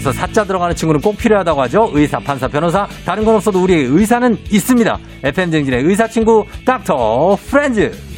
살면서 사자 들어가는 친구는 꼭 필요하다고 하죠. 의사, 판사, 변호사. 다른 건 없어도 우리의 의사는 있습니다. FM쟁진의 의사 친구 닥터 프렌즈.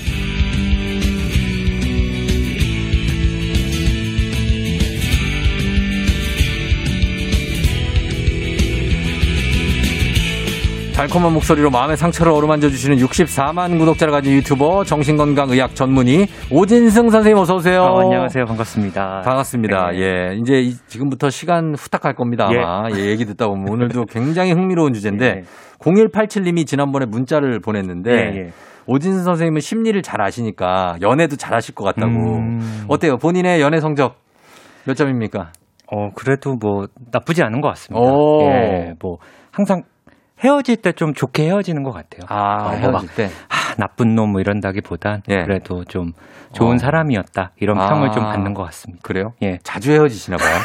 달콤한 목소리로 마음의 상처를 어루만져 주시는 64만 구독자를 가진 유튜버 정신건강의학 전문의 오진승 선생님 어서 오세요. 어, 안녕하세요. 반갑습니다. 반갑습니다. 네. 예. 이제 이- 지금부터 시간 후딱 갈 겁니다. 아마. 예. 얘기 듣다 보면 오늘도 굉장히 흥미로운 주제인데 예. 0187님이 지난번에 문자를 보냈는데 예, 예. 오진승 선생님은 심리를 잘 아시니까 연애도 잘 하실 것 같다고. 음. 어때요? 본인의 연애 성적 몇 점입니까? 어, 그래도 뭐 나쁘지 않은 것 같습니다. 오. 예, 뭐 항상 헤어질 때 좀 좋게 헤어지는 것 같아요. 아, 어, 뭐 헤어질 막, 때. 아, 나쁜 놈 뭐 이런다기보단 예. 그래도 좀 좋은 어. 사람이었다 이런 아. 평을 좀 받는 것 같습니다. 그래요? 예, 자주 헤어지시나 봐요.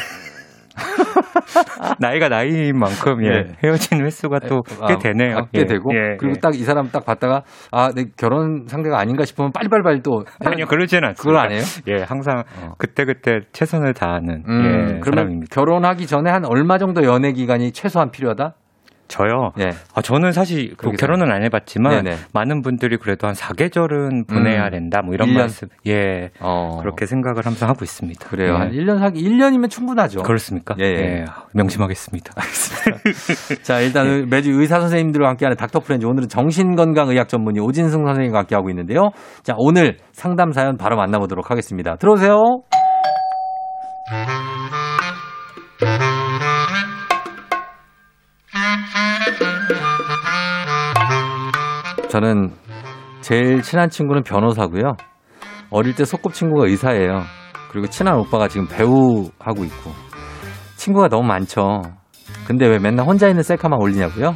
나이가 나이인 만큼 예, 예. 헤어지는 횟수가 또꽤 아, 되네요. 아, 꽤 예, 되고 예, 그리고 예. 딱이 사람 딱 봤다가 아, 내 결혼 상대가 아닌가 싶으면 빨리빨리 또 아니요 그러지는 않습니다. 그걸 안 해요? 예, 항상 어. 그때 그때 최선을 다하는 음, 예, 그러면 사람입니다. 결혼하기 전에 한 얼마 정도 연애 기간이 최소한 필요하다? 저요. 예. 아, 저는 사실 그 그렇게 결혼은 안 해봤지만 네네. 많은 분들이 그래도 한 4계절은 보내야 음. 된다 뭐 이런 일 년? 말씀 예 어. 그렇게 생각을 항상 하고 있습니다. 그래요. 예. 한 1년 사기 1년이면 충분하죠. 그렇습니까? 예, 예. 명심하겠습니다. 자, 일단 매주 의사 선생님들과 함께하는 닥터 프렌즈 오늘은 정신건강의학 전문의 오진승 선생님과 함께하고 있는데요. 자, 오늘 상담 사연 바로 만나보도록 하겠습니다. 들어오세요. 저는 제일 친한 친구는 변호사고요. 어릴 때 소꿉친구가 의사예요. 그리고 친한 오빠가 지금 배우 하고 있고. 친구가 너무 많죠. 근데 왜 맨날 혼자 있는 셀카만 올리냐고요?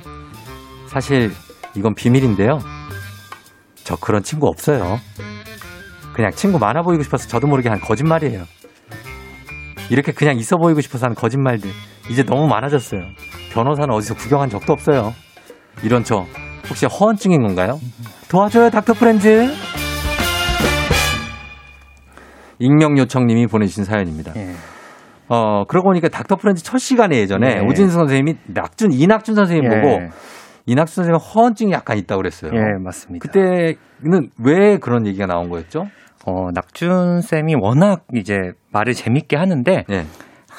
사실 이건 비밀인데요. 저 그런 친구 없어요. 그냥 친구 많아 보이고 싶어서 저도 모르게 한 거짓말이에요. 이렇게 그냥 있어 보이고 싶어서 하는 거짓말들 이제 너무 많아졌어요. 변호사는 어디서 구경한 적도 없어요. 이런 저 혹시 허언증인 건가요? 도와줘요 닥터 프렌즈. 익명 요청님이 보내주신 사연입니다. 예. 어, 그러고 보니까 닥터 프렌즈 첫 시간에 예전에 네. 오진수 선생님이 낙준, 이낙준 선생님 예. 보고 이낙준 선생님 허언증이 약간 있다고 그랬어요. 예, 맞습니다. 그때는 왜 그런 얘기가 나온 거였죠? 어, 낙준 쌤이 워낙 이제 말을 재밌게 하는데 예.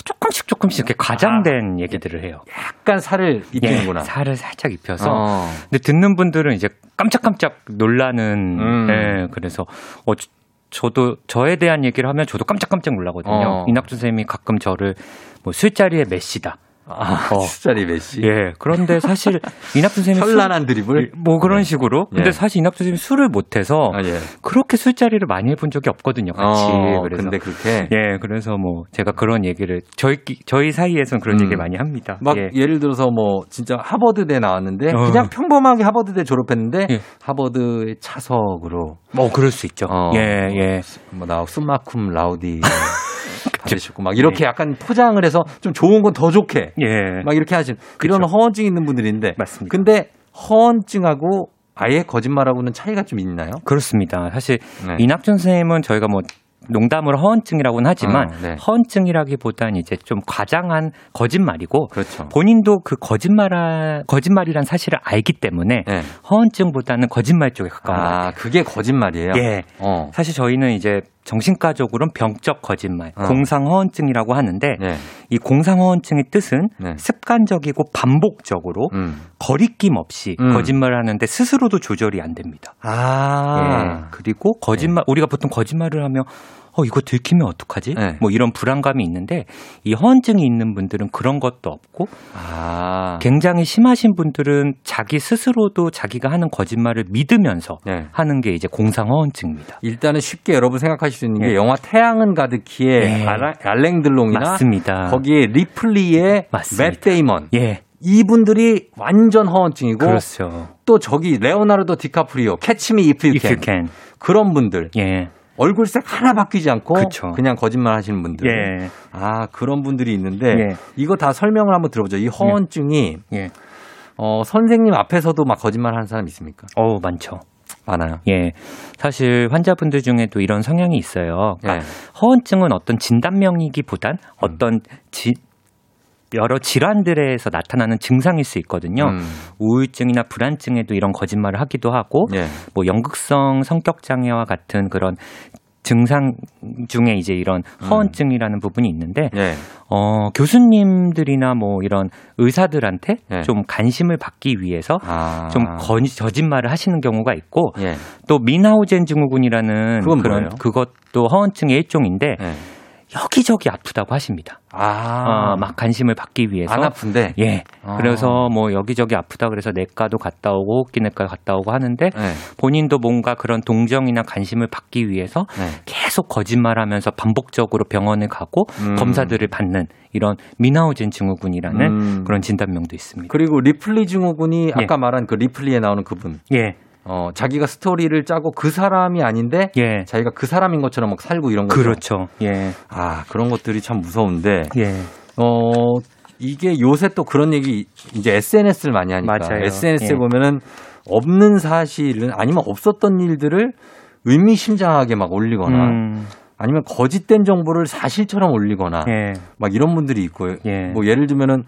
조금씩 조금씩 이렇게 과장된 얘기들을 해요. 약간 살을 입히는구나. 예, 살을 살짝 입혀서 어. 근데 듣는 분들은 이제 깜짝깜짝 놀라는 음. 예, 그래서 어 저- 저도 저에 대한 얘기를 하면 저도 깜짝깜짝 놀라거든요. 어. 이낙준 선생님이 가끔 저를 뭐 술자리에 메시다. 아, 어. 숫자리 메시. 예. 그런데 사실 이낙준 선생님이 현란한 드리블. 술, 뭐 그런 식으로. 근데 예. 사실 이낙준 선생님이 술을 못 해서 아, 예. 그렇게 술자리를 많이 해본 적이 없거든요. 같이. 어, 그래서 근데 그렇게 예, 그래서 뭐 제가 그런 얘기를 저희 저희 사이에서는 그런 음. 얘기 많이 합니다. 막 예. 예. 를 들어서 뭐 진짜 하버드대 나왔는데 어. 그냥 평범하게 하버드대 졸업했는데 예. 하버드의 차석으로 뭐 그럴 수 있죠. 어. 예, 예. 뭐나 숨마쿰 라우디 받으셨고 막 이렇게 약간 포장을 해서 좀 좋은 건 더 좋게 예. 막 이렇게 하신 이런 그쵸. 허언증 있는 분들인데 맞습니다. 근데 허언증하고 아예 거짓말하고는 차이가 좀 있나요? 그렇습니다. 사실 네. 이낙준 선생님은 저희가 뭐 농담으로 허언증이라고는 하지만 어, 네. 허언증이라기보단 이제 좀 과장한 거짓말이고 그렇죠. 본인도 그 거짓말 거짓말이란 사실을 알기 때문에 네. 허언증보다는 거짓말 쪽에 가까운. 아, 그게 거짓말이에요? 예. 어. 사실 저희는 이제 정신과적으로는 병적 거짓말, 어. 공상허언증이라고 하는데 네. 이 공상허언증의 뜻은 네. 습관적이고 반복적으로 음. 거리낌 없이 음. 거짓말을 하는데 스스로도 조절이 안 됩니다. 아. 예. 그리고 거짓말 우리가 보통 거짓말을 하면 어 이거 들키면 어떡하지? 네. 뭐 이런 불안감이 있는데 이 허언증이 있는 분들은 그런 것도 없고 아. 굉장히 심하신 분들은 자기 스스로도 자기가 하는 거짓말을 믿으면서 네. 하는 게 이제 공상 허언증입니다. 일단은 쉽게 여러분 생각하실 수 있는 게 예. 영화 태양은 가득히의 예. 알라- 알랭 들롱이나 맞습니다. 거기에 리플리의 맞습니다. 맷 데이먼 예. 이분들이 완전 허언증이고 그렇죠. 또 저기 레오나르도 디카프리오 Catch Me If You Can. 그런 분들 예. 얼굴색 하나 바뀌지 않고 그쵸. 그냥 거짓말 하시는 분들 예. 아 그런 분들이 있는데 예. 이거 다 설명을 한번 들어보죠 이 허언증이 예. 어, 선생님 앞에서도 막 거짓말 하는 사람 있습니까 어우, 많죠. 많아요 예. 사실 환자분들 중에도 이런 성향이 있어요. 그러니까 예. 허언증은 어떤 진단명이기보단 어떤 지, 여러 질환들에서 나타나는 증상일 수 있거든요. 음. 우울증이나 불안증에도 이런 거짓말을 하기도 하고 예. 뭐 연극성 성격 장애와 같은 그런 증상 중에 이제 이런 허언증이라는 부분이 있는데 예. 어 교수님들이나 뭐 이런 의사들한테 네. 좀 관심을 받기 위해서 아. 좀 거, 저짓말을 하시는 경우가 있고 예. 또 미나우젠 증후군이라는 그런 뭐예요? 그것도 허언증의 일종인데 예. 여기저기 아프다고 하십니다. 아. 어, 막 관심을 받기 위해서 안 아픈데. 예. 아. 그래서 뭐 여기저기 아프다 그래서 내과도 갔다 오고 호흡기내과 갔다 오고 하는데 예. 본인도 뭔가 그런 동정이나 관심을 받기 위해서 네. 계속 거짓말하면서 반복적으로 병원을 가고 음. 검사들을 받는 이런 미나우젠 증후군이라는 음. 그런 진단명도 있습니다. 그리고 리플리 증후군이 예. 아까 말한 그 리플리에 나오는 그분. 예, 어, 자기가 스토리를 짜고 그 사람이 아닌데 예, 자기가 그 사람인 것처럼 막 살고 이런 거죠. 그렇죠. 예, 아, 그런 것들이 참 무서운데 예, 어, 이게 요새 또 그런 얘기 이제 SNS를 많이 하니까 맞아요. SNS에 예. 보면은 없는 사실은 아니면 없었던 일들을 의미심장하게 막 올리거나 음, 아니면 거짓된 정보를 사실처럼 올리거나 예, 막 이런 분들이 있고 예. 뭐 예를 들면은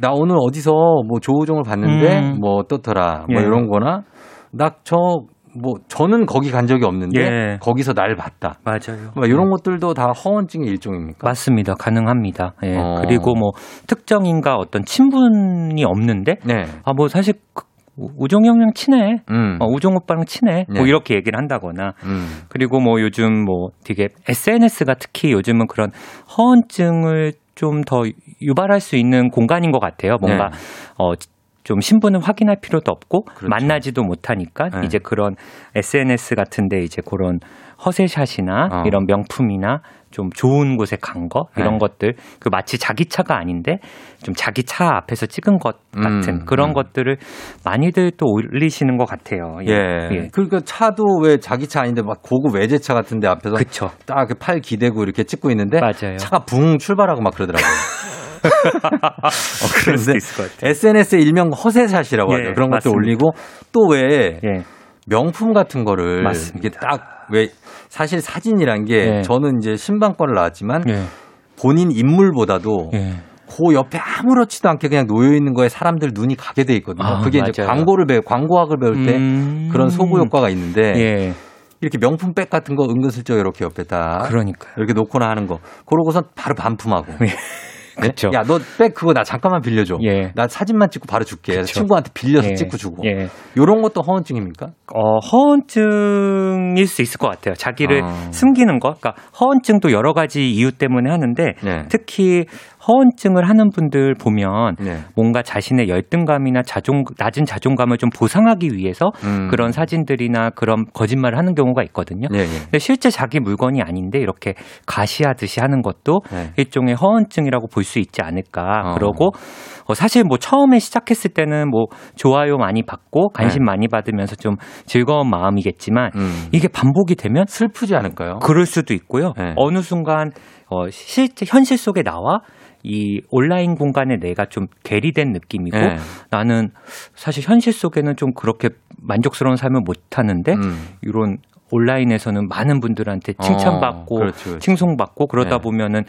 나 오늘 어디서 뭐 조우종을 봤는데 음. 뭐 어떻더라 뭐 예. 이런 거나 나저뭐 저는 거기 간 적이 없는데 예. 거기서 날 봤다. 맞아요. 뭐 이런 것들도 다 허언증의 일종입니까? 맞습니다. 가능합니다. 예. 어. 그리고 뭐 특정인과 어떤 친분이 없는데 네. 아뭐 사실 그 우종 형이랑 친해. 음. 어, 우종 오빠랑 친해. 네. 뭐 이렇게 얘기를 한다거나 음. 그리고 뭐 요즘 뭐 되게 SNS가 특히 요즘은 그런 허언증을 좀 더 유발할 수 있는 공간인 것 같아요. 뭔가 네. 어, 좀 신분을 확인할 필요도 없고 그렇죠. 만나지도 못하니까 네. 이제 그런 SNS 같은데 이제 그런 허세샷이나 어. 이런 명품이나 좀 좋은 곳에 간 거 이런 네. 것들 그 마치 자기 차가 아닌데 좀 자기 차 앞에서 찍은 것 같은 음, 그런 음. 것들을 많이들 또 올리시는 것 같아요. 예. 그러니까 차도 왜 자기 차 아닌데 막 고급 외제차 같은데 앞에서 그쵸. 딱팔 기대고 이렇게 찍고 있는데 맞아요. 차가 붕 출발하고 막 그러더라고요. 어, 그런데 있을 것 같아요. SNS에 일명 허세샷이라고 예, 하죠. 그런 맞습니다. 올리고 또왜 예. 명품 같은 거를 맞습니다. 이게 딱 왜 사실 사진이란 게 예. 저는 이제 신방권을 나왔지만 예. 본인 인물보다도 예. 그 옆에 아무렇지도 않게 그냥 놓여 있는 거에 사람들 눈이 가게 돼 있거든요. 아, 그게 이제 맞아요. 광고를 배 광고학을 배울 때 음. 그런 소구 효과가 있는데 예. 이렇게 명품백 같은 거 은근슬쩍 이렇게 옆에 다 그러니까요. 이렇게 놓거나 하는 거 그러고선 바로 반품하고 예. 그쵸. 야너 백 그거 나 잠깐만 빌려줘 예. 나 사진만 찍고 바로 줄게 그쵸. 친구한테 빌려서 예. 찍고 주고 예. 요런 것도 허언증입니까? 어, 허언증일 수 있을 것 같아요. 자기를 어. 숨기는 거. 그러니까 허언증도 여러 가지 이유 때문에 하는데 네. 특히 허언증을 하는 분들 보면 네. 뭔가 자신의 열등감이나 자존 낮은 자존감을 좀 보상하기 위해서 음. 그런 사진들이나 그런 거짓말을 하는 경우가 있거든요. 예, 예. 근데 실제 자기 물건이 아닌데 이렇게 가시하듯이 하는 것도 네. 일종의 허언증이라고 볼 수 있지 않을까. 어. 그러고 어, 사실 뭐 처음에 시작했을 때는 뭐 좋아요 많이 받고 관심 많이 받으면서 좀 즐거운 마음이겠지만 네. 음. 이게 반복이 되면 슬프지 않을까요? 그럴 수도 있고요. 네. 어느 순간 어, 실제 현실 속에 나와 이 온라인 공간에 내가 좀 괴리된 느낌이고 네. 나는 사실 현실 속에는 좀 그렇게 만족스러운 삶을 못 하는데 음. 이런 온라인에서는 많은 분들한테 칭찬받고 어, 그렇죠, 그렇죠. 칭송받고 그러다 네. 보면은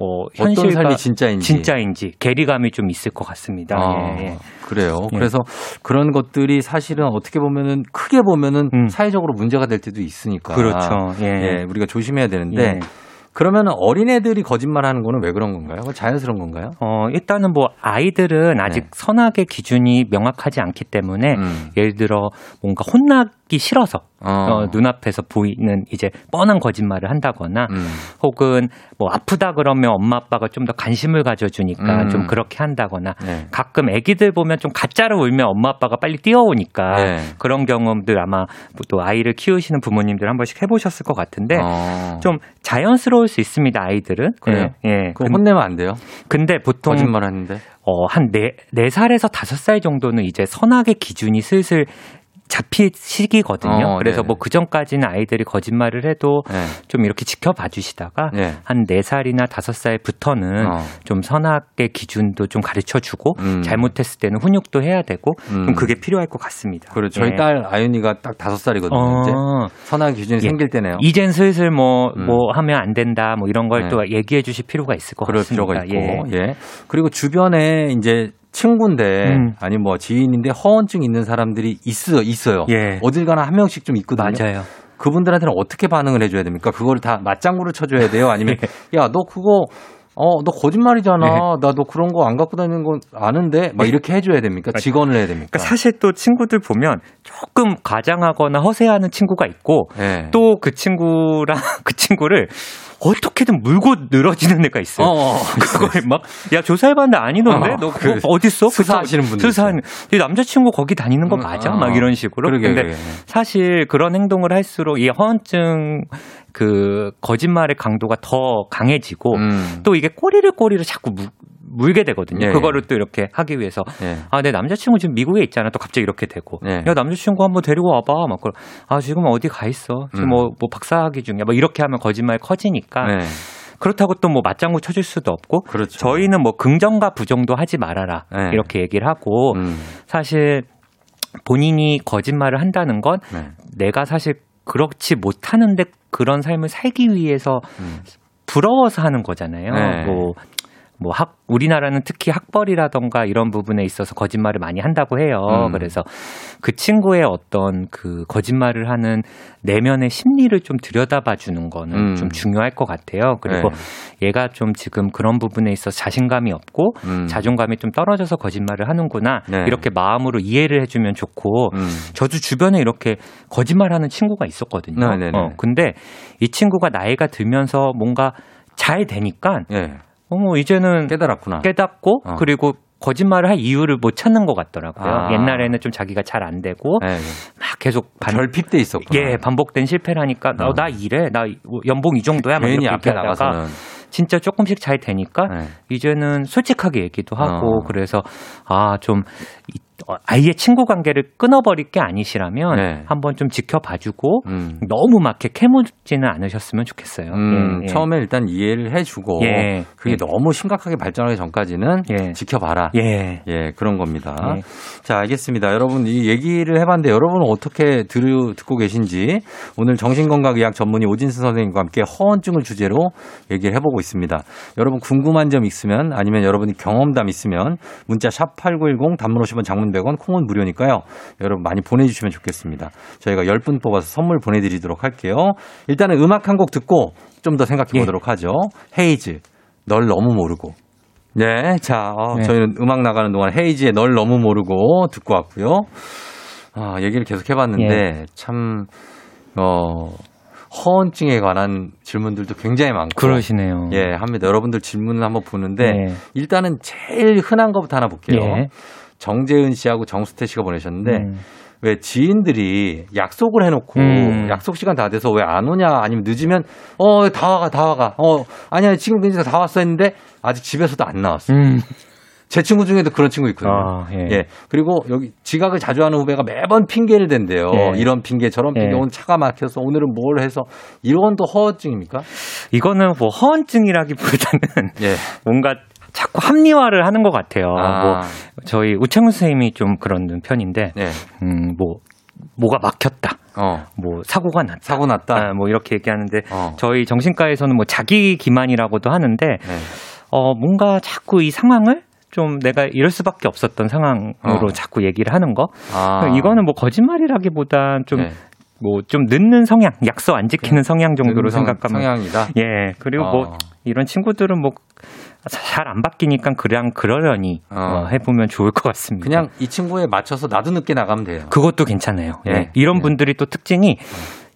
어 현실과 삶이 진짜인지 진짜인지 괴리감이 좀 있을 것 같습니다. 아, 예, 예. 그래요. 예. 그래서 그런 것들이 사실은 어떻게 보면은 크게 보면은 음. 사회적으로 문제가 될 때도 있으니까. 그렇죠. 예. 예, 우리가 조심해야 되는데 예. 그러면 어린애들이 거짓말하는 거는 왜 그런 건가요? 자연스러운 건가요? 어, 일단은 뭐 아이들은 아직 네. 선악의 기준이 명확하지 않기 때문에 음. 예를 들어 뭔가 혼나기 싫어서 어. 어, 눈앞에서 보이는 이제 뻔한 거짓말을 한다거나 음. 혹은 뭐 아프다 그러면 엄마 아빠가 좀 더 관심을 가져주니까 음. 좀 그렇게 한다거나 네. 가끔 애기들 보면 좀 가짜로 울면 엄마 아빠가 빨리 뛰어오니까 네. 그런 경험들 아마 또 아이를 키우시는 부모님들 한 번씩 해보셨을 것 같은데 어. 좀 자연스러울 수 있습니다 아이들은 그래요? 예, 예. 그럼 근- 혼내면 안 돼요? 근데 보통 거짓말 하는데. 어, 한 네, 네 살에서 다섯 살 정도는 이제 선악의 기준이 슬슬 잡히시기거든요. 어, 그래서 네네. 뭐그 전까지는 아이들이 거짓말을 해도 네. 좀 이렇게 지켜봐 주시다가 네. 한 4살이나 5살부터는 어. 좀 선악의 기준도 좀 가르쳐 주고 음. 잘못했을 때는 훈육도 해야 되고 음. 좀 그게 필요할 것 같습니다. 그리고 저희 예. 딸 아윤이가 딱 다섯 살이거든요. 이제 어, 선악 기준이 예. 생길 때네요. 이젠 슬슬 뭐, 음. 뭐 하면 안 된다, 뭐 이런 걸 네. 또 얘기해 주실 필요가 있을 것 그럴 같습니다. 필요가 있고, 예. 예. 그리고 주변에 이제 친구인데 음. 아니 뭐 지인인데 허언증 있는 사람들이 있어 있어요. 예. 어딜 가나 한 명씩 좀 있거든요. 맞아요. 그분들한테는 어떻게 반응을 해줘야 됩니까? 그거를 다 맞장구를 쳐줘야 돼요? 아니면 예. 야너 그거 어 너 거짓말이잖아. 나너 그런 거 안 갖고 다니는 건 아는데 막 이렇게 해줘야 됩니까? 직언을 해야 됩니까? 그러니까 사실 또 친구들 보면 조금 과장하거나 허세하는 친구가 있고 예. 또그 친구랑 그 친구를 어떻게든 물고 늘어지는 애가 있어요. 어, 어. 그걸 막, 야, 조사해봤는데 아니던데? 어, 너 그거 그 어딨어? 수사하시는 분들 수사하는, 네 남자친구 거기 다니는 거 음, 맞아? 어, 막 이런 식으로. 그러게, 근데 그러게. 사실 그런 행동을 할수록 이 허언증 그 거짓말의 강도가 더 강해지고 음. 또 이게 꼬리를 꼬리를 자꾸 무- 물게 되거든요. 예, 그거를 또 이렇게 하기 위해서 예. 아, 내 남자친구 지금 미국에 있잖아. 또 갑자기 이렇게 되고. 네. 야, 남자친구 한번 데리고 와봐. 막, 그러 아, 지금 어디 가 있어. 지금 음. 뭐, 뭐 박사학위 중이야. 뭐 이렇게 하면 거짓말 커지니까. 네. 그렇다고 또 뭐 맞장구 쳐줄 수도 없고. 그렇죠. 저희는 뭐 긍정과 부정도 하지 말아라. 네. 이렇게 얘기를 하고. 음. 사실 본인이 거짓말을 한다는 건 네. 내가 사실 그렇지 못하는데 그런 삶을 살기 위해서 음. 부러워서 하는 거잖아요. 네. 뭐, 뭐 학, 우리나라는 특히 학벌이라던가 이런 부분에 있어서 거짓말을 많이 한다고 해요. 음. 그래서 그 친구의 어떤 그 거짓말을 하는 내면의 심리를 좀 들여다봐 주는 거는 음. 좀 중요할 것 같아요. 그리고 얘가 좀 지금 그런 부분에 있어서 자신감이 없고 음. 자존감이 좀 떨어져서 거짓말을 하는구나. 네. 이렇게 마음으로 이해를 해주면 좋고 음. 저도 주변에 이렇게 거짓말하는 친구가 있었거든요. 네네네. 어, 근데 이 친구가 나이가 들면서 뭔가 잘 되니까 예. 어머 이제는 깨달았구나. 깨닫고 어. 그리고 거짓말을 할 이유를 못 찾는 것 같더라고요. 아. 옛날에는 좀 자기가 잘 안 되고 예. 막 계속 반, 결핍돼 있었구나. 예 반복된 실패를 하니까 어. 어, 나 이래 나 연봉 이 정도야 막 괜히 이렇게 앞에 나가서는. 진짜 조금씩 잘 되니까 네. 이제는 솔직하게 얘기도 하고 어. 그래서 아좀 아예 친구 관계를 끊어버릴 게 아니시라면 네. 한번 좀 지켜봐주고 음. 너무 막 이렇게 캐묻지는 않으셨으면 좋겠어요. 음, 예, 예. 처음에 일단 이해를 해주고 예. 그게 예. 너무 심각하게 발전하기 전까지는 예. 지켜봐라. 예. 예, 그런 겁니다. 예. 자, 알겠습니다. 여러분, 이 얘기를 해봤는데 여러분은 어떻게 들, 듣고 계신지 오늘 정신건강의학 전문의 오진수 선생님과 함께 허언증을 주제로 얘기를 해보고 있습니다. 여러분 궁금한 점 있으면 아니면 여러분이 경험담 있으면 문자 샵 8910 단문 50원 장문 100원 콩은 무료니까요. 여러분 많이 보내주시면 좋겠습니다. 저희가 10분 뽑아서 선물 보내드리도록 할게요. 일단은 음악 한 곡 듣고 좀 더 생각해 예. 보도록 하죠. 헤이즈, 널 너무 모르고. 네, 자, 어, 네. 저희는 음악 나가는 동안 헤이지의 널 너무 모르고 듣고 왔고요. 아, 얘기를 계속 해봤는데 예. 참, 어, 허언증에 관한 질문들도 굉장히 많고. 그러시네요. 예, 합니다. 여러분들 질문을 한번 보는데 예. 일단은 제일 흔한 것부터 하나 볼게요. 예. 정재은 씨하고 정수태 씨가 보내셨는데 음. 왜 지인들이 약속을 해놓고 음. 약속 시간 다 돼서 왜 안 오냐 아니면 늦으면 어 다 와가 다 와가 어 아니야 지금 근데 다 왔어 했는데 아직 집에서도 안 나왔어. 음. 제 친구 중에도 그런 친구 있거든요. 아, 예. 예. 그리고 여기 지각을 자주 하는 후배가 매번 핑계를 댄대요. 예. 이런 핑계 저런 핑계 예. 오늘 차가 막혀서 오늘은 뭘 해서 이런 도 허언증입니까? 이거는 뭐 허언증이라기보다는 예. 뭔가 자꾸 합리화를 하는 것 같아요. 아. 뭐 저희 우창훈 선생님이 좀 그런 편인데, 예. 음, 뭐 뭐가 막혔다, 어. 뭐 사고가 났다, 사고 났다. 아, 뭐 이렇게 얘기하는데 어. 저희 정신과에서는 뭐 자기 기만이라고도 하는데, 네. 어 뭔가 자꾸 이 상황을 좀 내가 이럴 수밖에 없었던 상황으로 어. 자꾸 얘기를 하는 거. 아. 이거는 뭐 거짓말이라기보단 좀 네. 뭐좀 늦는 성향, 약속 안 지키는 성향 정도로 성- 생각하면 성향이다. 예, 그리고 어. 뭐 이런 친구들은 뭐 잘 안 바뀌니까 그냥 그러려니 어. 어, 해보면 좋을 것 같습니다. 그냥 이 친구에 맞춰서 나도 늦게 나가면 돼요. 그것도 괜찮아요. 예. 예. 이런 예. 분들이 또 특징이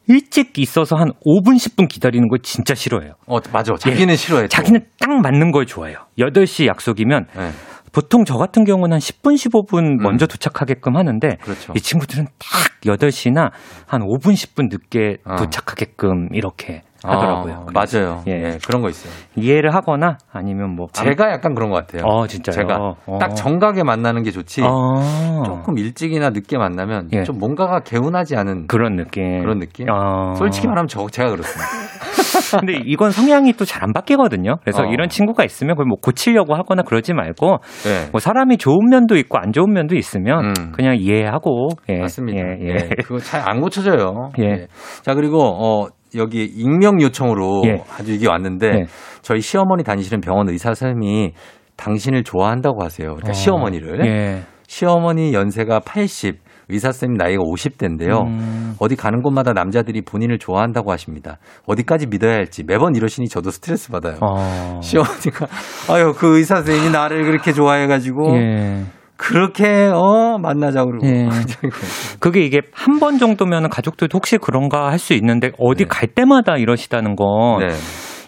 일찍 있어서 한 5분, 10분 기다리는 걸 진짜 싫어해요. 어, 맞아. 자기는 싫어해. 예. 자기는 딱 맞는 걸 좋아해요. 8시 약속이면 네. 보통 저 같은 경우는 한 10분, 15분 먼저 도착하게끔 하는데 음. 그렇죠. 이 친구들은 딱 8시나 한 5분, 10분 늦게 어. 도착하게끔 이렇게 하더라고요. 아, 맞아요. 예. 예. 그런 거 있어요. 이해를 하거나 아니면 뭐 제가 약간 그런 것 같아요. 어 진짜요. 제가 어. 딱 정각에 만나는 게 좋지. 어. 조금 일찍이나 늦게 만나면 예. 좀 뭔가가 개운하지 않은 그런 느낌. 그런 느낌? 어. 솔직히 말하면 저 제가 그렇습니다. 근데 이건 성향이 또 잘 안 바뀌거든요. 그래서 어. 이런 친구가 있으면 그걸 뭐 고치려고 하거나 그러지 말고 네. 뭐 사람이 좋은 면도 있고 안 좋은 면도 있으면 음. 그냥 이해하고 예, 맞습니다. 예, 예. 예. 그거 잘 안 고쳐져요. 예. 자 그리고 어 여기 익명 요청으로 예. 아주 이게 왔는데 예. 저희 시어머니 다니시는 병원 의사 선생님이 당신을 좋아한다고 하세요. 그러니까 어. 시어머니를 예. 시어머니 연세가 80, 의사 선생님 나이가 50대인데요. 음. 어디 가는 곳마다 남자들이 본인을 좋아한다고 하십니다. 어디까지 믿어야 할지 매번 이러시니 저도 스트레스 받아요. 어. 시어머니가 아유 그 의사 선생님이 나를 그렇게 좋아해가지고 예. 그렇게 어 만나자 그러고 예. 그게 이게 한 번 정도면 가족들도 혹시 그런가 할 수 있는데 어디 네. 갈 때마다 이러시다는 건 네.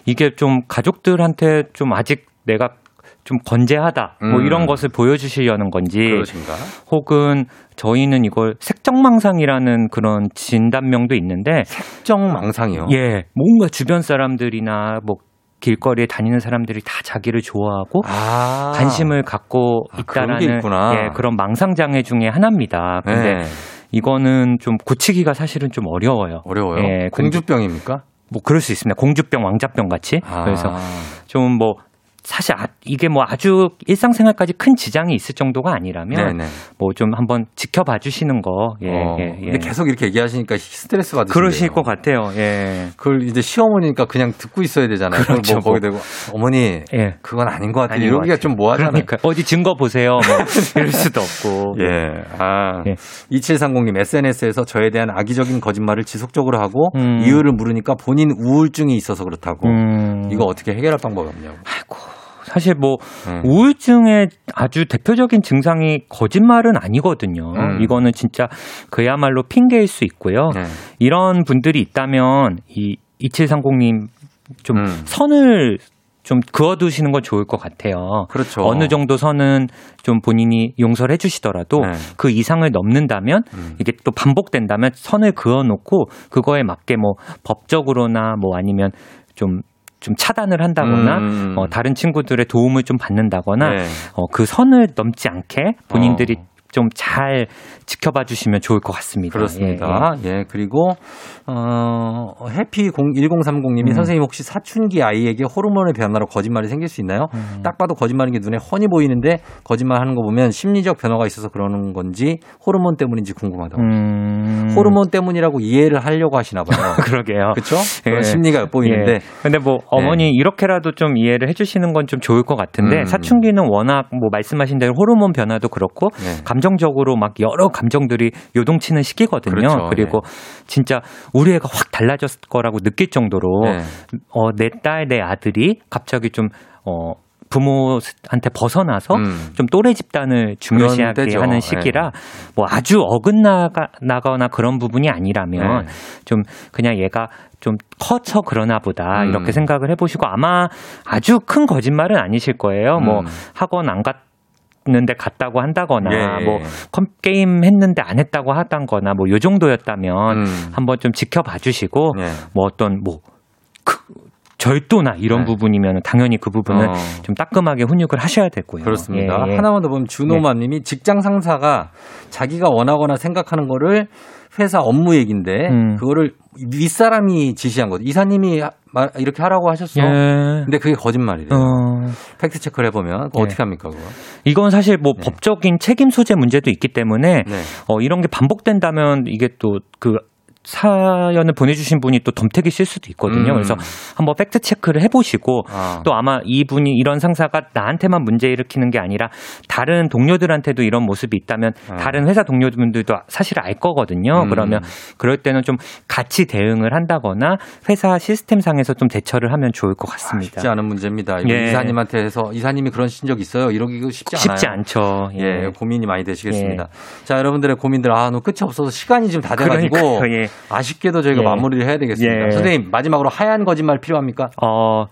이게 좀 가족들한테 좀 아직 내가 좀 건재하다 뭐 음. 이런 것을 보여주시려는 건지 그러신가? 혹은 저희는 이걸 색정망상이라는 그런 진단명도 있는데 정망상이요. 예 뭔가 주변 사람들이나 뭐 길거리에 다니는 사람들이 다 자기를 좋아하고 아. 관심을 갖고 아, 그런 게 있다라는 있구나. 예, 그런 망상 장애 중에 하나입니다. 근데 네. 이거는 좀 고치기가 사실은 좀 어려워요. 어려워요. 예, 공주병입니까? 뭐 그럴 수 있습니다. 공주병, 왕자병 같이. 아. 그래서 좀 뭐 사실 아, 이게 뭐 아주 일상생활까지 큰 지장이 있을 정도가 아니라면. 뭐 좀 한번 지켜봐 주시는 거. 예, 어, 예, 예. 근데 계속 이렇게 얘기하시니까 스트레스 받으시네요. 그러실 것 같아요. 예. 그걸 이제 시어머니니까 그냥 듣고 있어야 되잖아요. 그렇죠, 뭐 거기 대고 어머니 예. 그건 아닌 것 같아요. 아닌 것 이러기가. 좀 뭐하잖아요. 그러니까 어디 증거 보세요. 뭐 이럴 수도 없고. 예. 아. 예. 2730님 SNS에서 저에 대한 악의적인 거짓말을 지속적으로 하고 음. 이유를 물으니까 본인 우울증이 있어서 그렇다고. 음. 이거 어떻게 해결할 방법이 없냐고. 사실 뭐 네. 우울증의 아주 대표적인 증상이 거짓말은 아니거든요. 음. 이거는 진짜 그야말로 핑계일 수 있고요. 네. 이런 분들이 있다면 이 2730님 좀 음. 선을 좀 그어두시는 건 좋을 것 같아요. 그렇죠. 어느 정도 선은 좀 본인이 용서를 해주시더라도 네. 그 이상을 넘는다면 음. 이게 또 반복된다면 선을 그어놓고 그거에 맞게 뭐 법적으로나 뭐 아니면 좀 좀 차단을 한다거나 음. 어, 다른 친구들의 도움을 좀 받는다거나 네. 어, 그 선을 넘지 않게 본인들이 어. 좀 잘 지켜봐 주시면 좋을 것 같습니다. 그렇습니다. 예, 그리고 어 해피 1030님이 음. 선생님 혹시 사춘기 아이에게 호르몬의 변화로 거짓말이 생길 수 있나요? 음. 딱 봐도 거짓말인 게 눈에 훤히 보이는데 거짓말하는 거 보면 심리적 변화가 있어서 그러는 건지 호르몬 때문인지 궁금하다고. 음. 호르몬 때문이라고 이해를 하려고 하시나 봐요. 그러게요. 그렇죠? 예. 심리가 엿보이는데 예. 근데 뭐 어머니 이렇게라도 좀 이해를 해주시는 건 좀 좋을 것 같은데 음. 사춘기는 워낙 뭐 말씀하신 대로 호르몬 변화도 그렇고 네. 감정적으로 막 여러 감정들이 요동치는 시기거든요. 그렇죠. 그리고 진짜 우리 애가 확 달라졌을 거라고 느낄 정도로 네. 어, 내 딸, 내 아들이 갑자기 좀 어, 부모한테 벗어나서 음. 좀 또래 집단을 중요시하게 때죠. 하는 시기라 뭐 아주 어긋나가 나거나 그런 부분이 아니라면 네. 좀 그냥 얘가 좀 커서 그러나 보다 음. 이렇게 생각을 해보시고 아마 아주 큰 거짓말은 아니실 거예요. 뭐 음. 학원 안 갔 는데 갔다고 한다거나 예. 뭐 컴- 게임 했는데 안 했다고 하던거나 뭐 요 정도였다면 음. 한번 좀 지켜봐 주시고 네. 뭐 어떤 뭐 그, 절도나 이런 네. 부분이면 당연히 그 부분은 어. 좀 따끔하게 훈육을 하셔야 되고요. 그렇습니다. 예, 예. 하나만 더 보면 준호맘님이 직장 상사가 자기가 원하거나 생각하는 거를 회사 업무 얘기인데 음. 그거를 윗사람이 지시한 거죠. 이사님이 이렇게 하라고 하셨어. 예. 근데 그게 거짓말이래요. 어, 팩트 체크를 해보면 예. 어떻게 합니까 그거? 이건 사실 뭐 네. 법적인 책임 소재 문제도 있기 때문에 네. 어, 이런 게 반복된다면 이게 또 그 사연을 보내주신 분이 또 덤터기 쓸 수도 있거든요. 음. 그래서 한번 팩트 체크를 해보시고 아. 또 아마 이분이 이런 상사가 나한테만 문제 일으키는 게 아니라 다른 동료들한테도 이런 모습이 있다면 아. 다른 회사 동료분들도 사실 알 거거든요. 음. 그러면 그럴 때는 좀 같이 대응을 한다거나 회사 시스템상에서 좀 대처를 하면 좋을 것 같습니다. 쉽지 않은 문제입니다. 예. 이사님한테 해서 이사님이 그런 신적 있어요. 이러기가 쉽지 않아요. 쉽지 않죠. 예, 고민이 많이 되시겠습니다. 자, 여러분들의 고민들, 아, 너 끝이 없어서 시간이 지금 다 돼가지고, 그러니까요, 예. 아쉽게도 저희가 예. 마무리를 해야 되겠습니다. 예. 선생님, 마지막으로 하얀 거짓말 필요합니까? 어,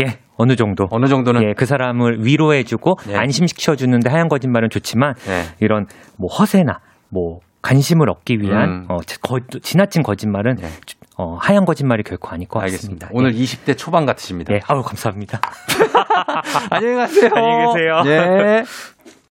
예, 어느 정도. 어느 정도는? 예, 그 사람을 위로해주고 예. 안심시켜 주는데 하얀 거짓말은 좋지만 예. 이런 뭐 허세나 뭐 관심을 얻기 위한 음. 어, 거, 지나친 거짓말은 네. 어, 하얀 거짓말이 결코 아닐 것 알겠습니다. 같습니다. 오늘 20대 초반 같으십니다. 네, 아우 감사합니다. 안녕히 가세요. 안녕히 계세요. 네.